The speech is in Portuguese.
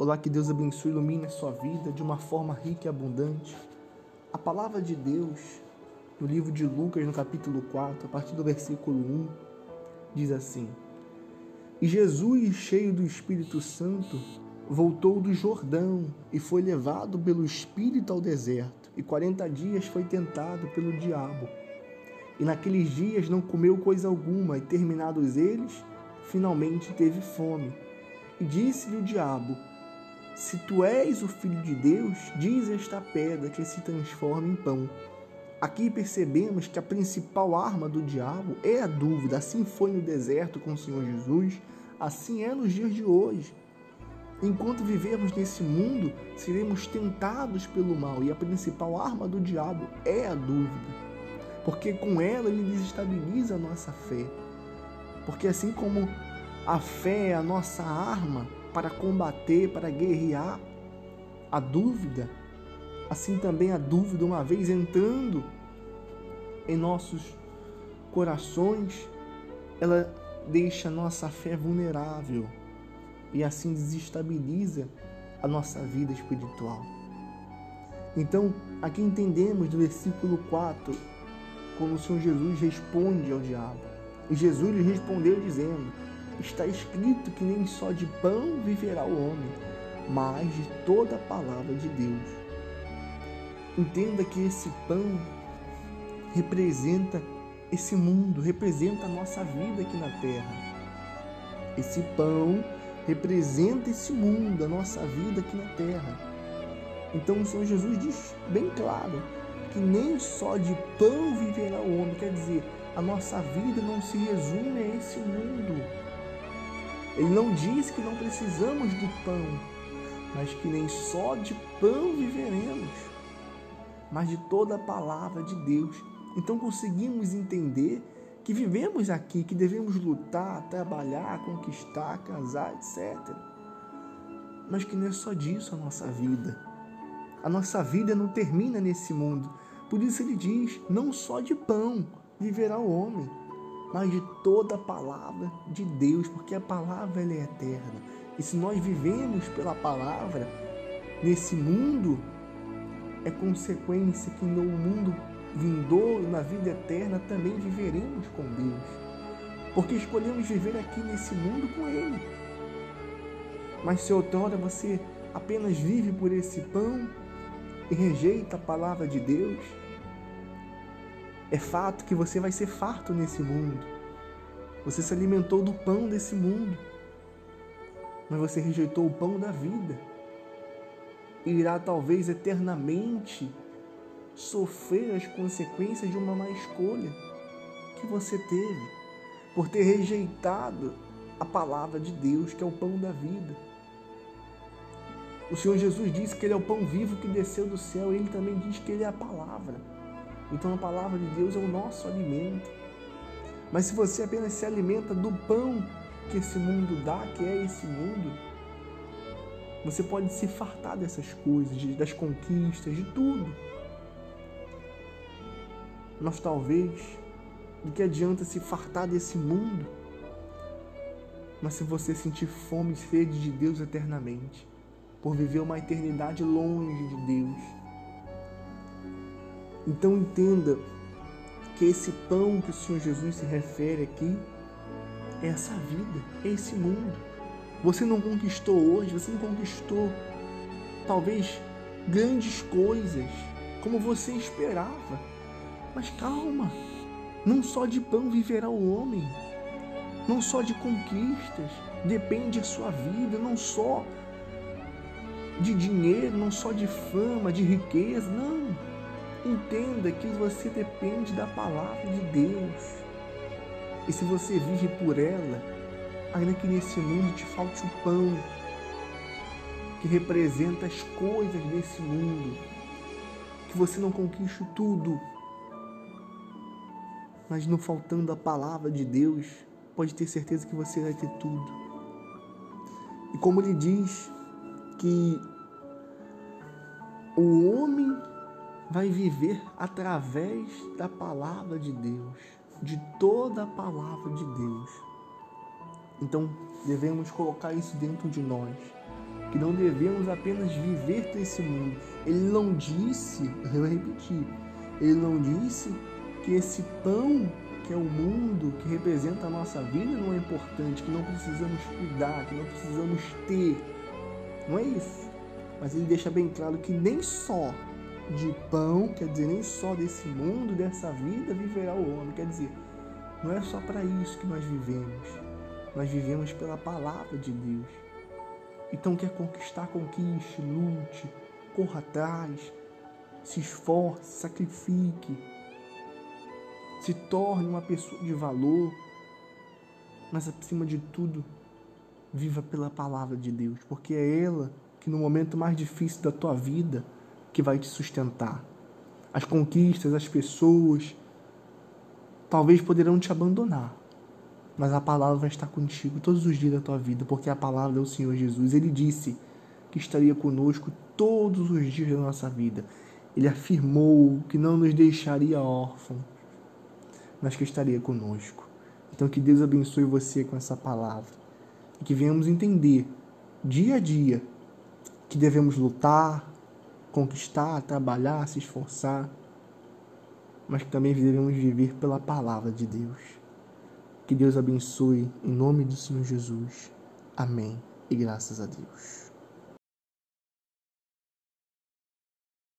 Olá, que Deus abençoe e ilumine a sua vida de uma forma rica e abundante. A palavra de Deus, no livro de Lucas, no capítulo 4, a partir do versículo 1, diz assim: E Jesus, cheio do Espírito Santo, voltou do Jordão e foi levado pelo Espírito ao deserto, e quarenta dias foi tentado pelo diabo. E naqueles dias não comeu coisa alguma, e terminados eles, finalmente teve fome. E disse-lhe o diabo: Se tu és o filho de Deus, diz esta pedra que se transforma em pão. Aqui percebemos que a principal arma do diabo é a dúvida. Assim foi no deserto com o Senhor Jesus, assim é nos dias de hoje. Enquanto vivemos nesse mundo, seremos tentados pelo mal e a principal arma do diabo é a dúvida. Porque com ela ele desestabiliza a nossa fé. Porque assim como a fé é a nossa arma para combater, para guerrear a dúvida. Assim também a dúvida, uma vez entrando em nossos corações, ela deixa a nossa fé vulnerável e assim desestabiliza a nossa vida espiritual. Então, aqui entendemos do versículo 4, como o Senhor Jesus responde ao diabo. E Jesus lhe respondeu dizendo: está escrito que nem só de pão viverá o homem, mas de toda a palavra de Deus. Entenda que esse pão representa esse mundo, representa a nossa vida aqui na terra. Esse pão representa esse mundo, a nossa vida aqui na terra. Então o Senhor Jesus diz bem claro que nem só de pão viverá o homem, quer dizer, a nossa vida não se resume a esse mundo. Ele não diz que não precisamos do pão, mas que nem só de pão viveremos, mas de toda a palavra de Deus. Então conseguimos entender que vivemos aqui, que devemos lutar, trabalhar, conquistar, casar, etc. Mas que não é só disso a nossa vida. A nossa vida não termina nesse mundo. Por isso ele diz: não só de pão viverá o homem, mas de toda a palavra de Deus, porque a palavra é eterna. E se nós vivemos pela palavra nesse mundo, é consequência que no mundo vindouro, na vida eterna, também viveremos com Deus. Porque escolhemos viver aqui nesse mundo com Ele. Mas se outrora você apenas vive por esse pão e rejeita a palavra de Deus, é fato que você vai ser farto nesse mundo. Você se alimentou do pão desse mundo, mas você rejeitou o pão da vida. E irá talvez eternamente sofrer as consequências de uma má escolha que você teve por ter rejeitado a palavra de Deus, que é o pão da vida. O Senhor Jesus disse que Ele é o pão vivo que desceu do céu, Ele também diz que Ele é a palavra. Então a palavra de Deus é o nosso alimento. Mas se você apenas se alimenta do pão que esse mundo dá, que é esse mundo, você pode se fartar dessas coisas, das conquistas, de tudo. Mas talvez, do que adianta se fartar desse mundo, mas se você sentir fome e sede de Deus eternamente, por viver uma eternidade longe de Deus, então entenda que esse pão que o Senhor Jesus se refere aqui é essa vida, é esse mundo. Você não conquistou hoje, você não conquistou talvez grandes coisas como você esperava. Mas calma, não só de pão viverá o homem, não só de conquistas depende a sua vida, não só de dinheiro, não só de fama, de riqueza, não Entenda que você depende da palavra de Deus. E se você vive por ela, ainda que nesse mundo te falte o pão, que representa as coisas desse mundo, que você não conquiste tudo, mas não faltando a palavra de Deus, pode ter certeza que você vai ter tudo. E como ele diz que o homem vai viver através da palavra de Deus, de toda a palavra de Deus. Então, devemos colocar isso dentro de nós. que não devemos apenas viver desse mundo. Ele não disse, eu vou repetir, ele não disse que esse pão que é o mundo, que representa a nossa vida, não é importante, que não precisamos cuidar, que não precisamos ter. Não é isso. Mas ele deixa bem claro que nem só de pão, quer dizer, nem só desse mundo, dessa vida, viverá o homem. Quer dizer, não é só para isso que nós vivemos. Nós vivemos pela palavra de Deus. Então, quer conquistar, conquiste, lute, corra atrás, se esforce, sacrifique se torne uma pessoa de valor, mas acima de tudo, viva pela palavra de Deus, porque é ela que no momento mais difícil da tua vida que vai te sustentar. As conquistas, as pessoas, talvez poderão te abandonar, mas a palavra vai estar contigo todos os dias da tua vida, porque a palavra é o Senhor Jesus. Ele disse que estaria conosco todos os dias da nossa vida. Ele afirmou que não nos deixaria órfãos mas que estaria conosco. Então que Deus abençoe você com essa palavra e que venhamos entender dia a dia que devemos lutar, conquistar, trabalhar, se esforçar, mas que também devemos viver pela palavra de Deus. Que Deus abençoe em nome do Senhor Jesus. Amém. E graças a Deus.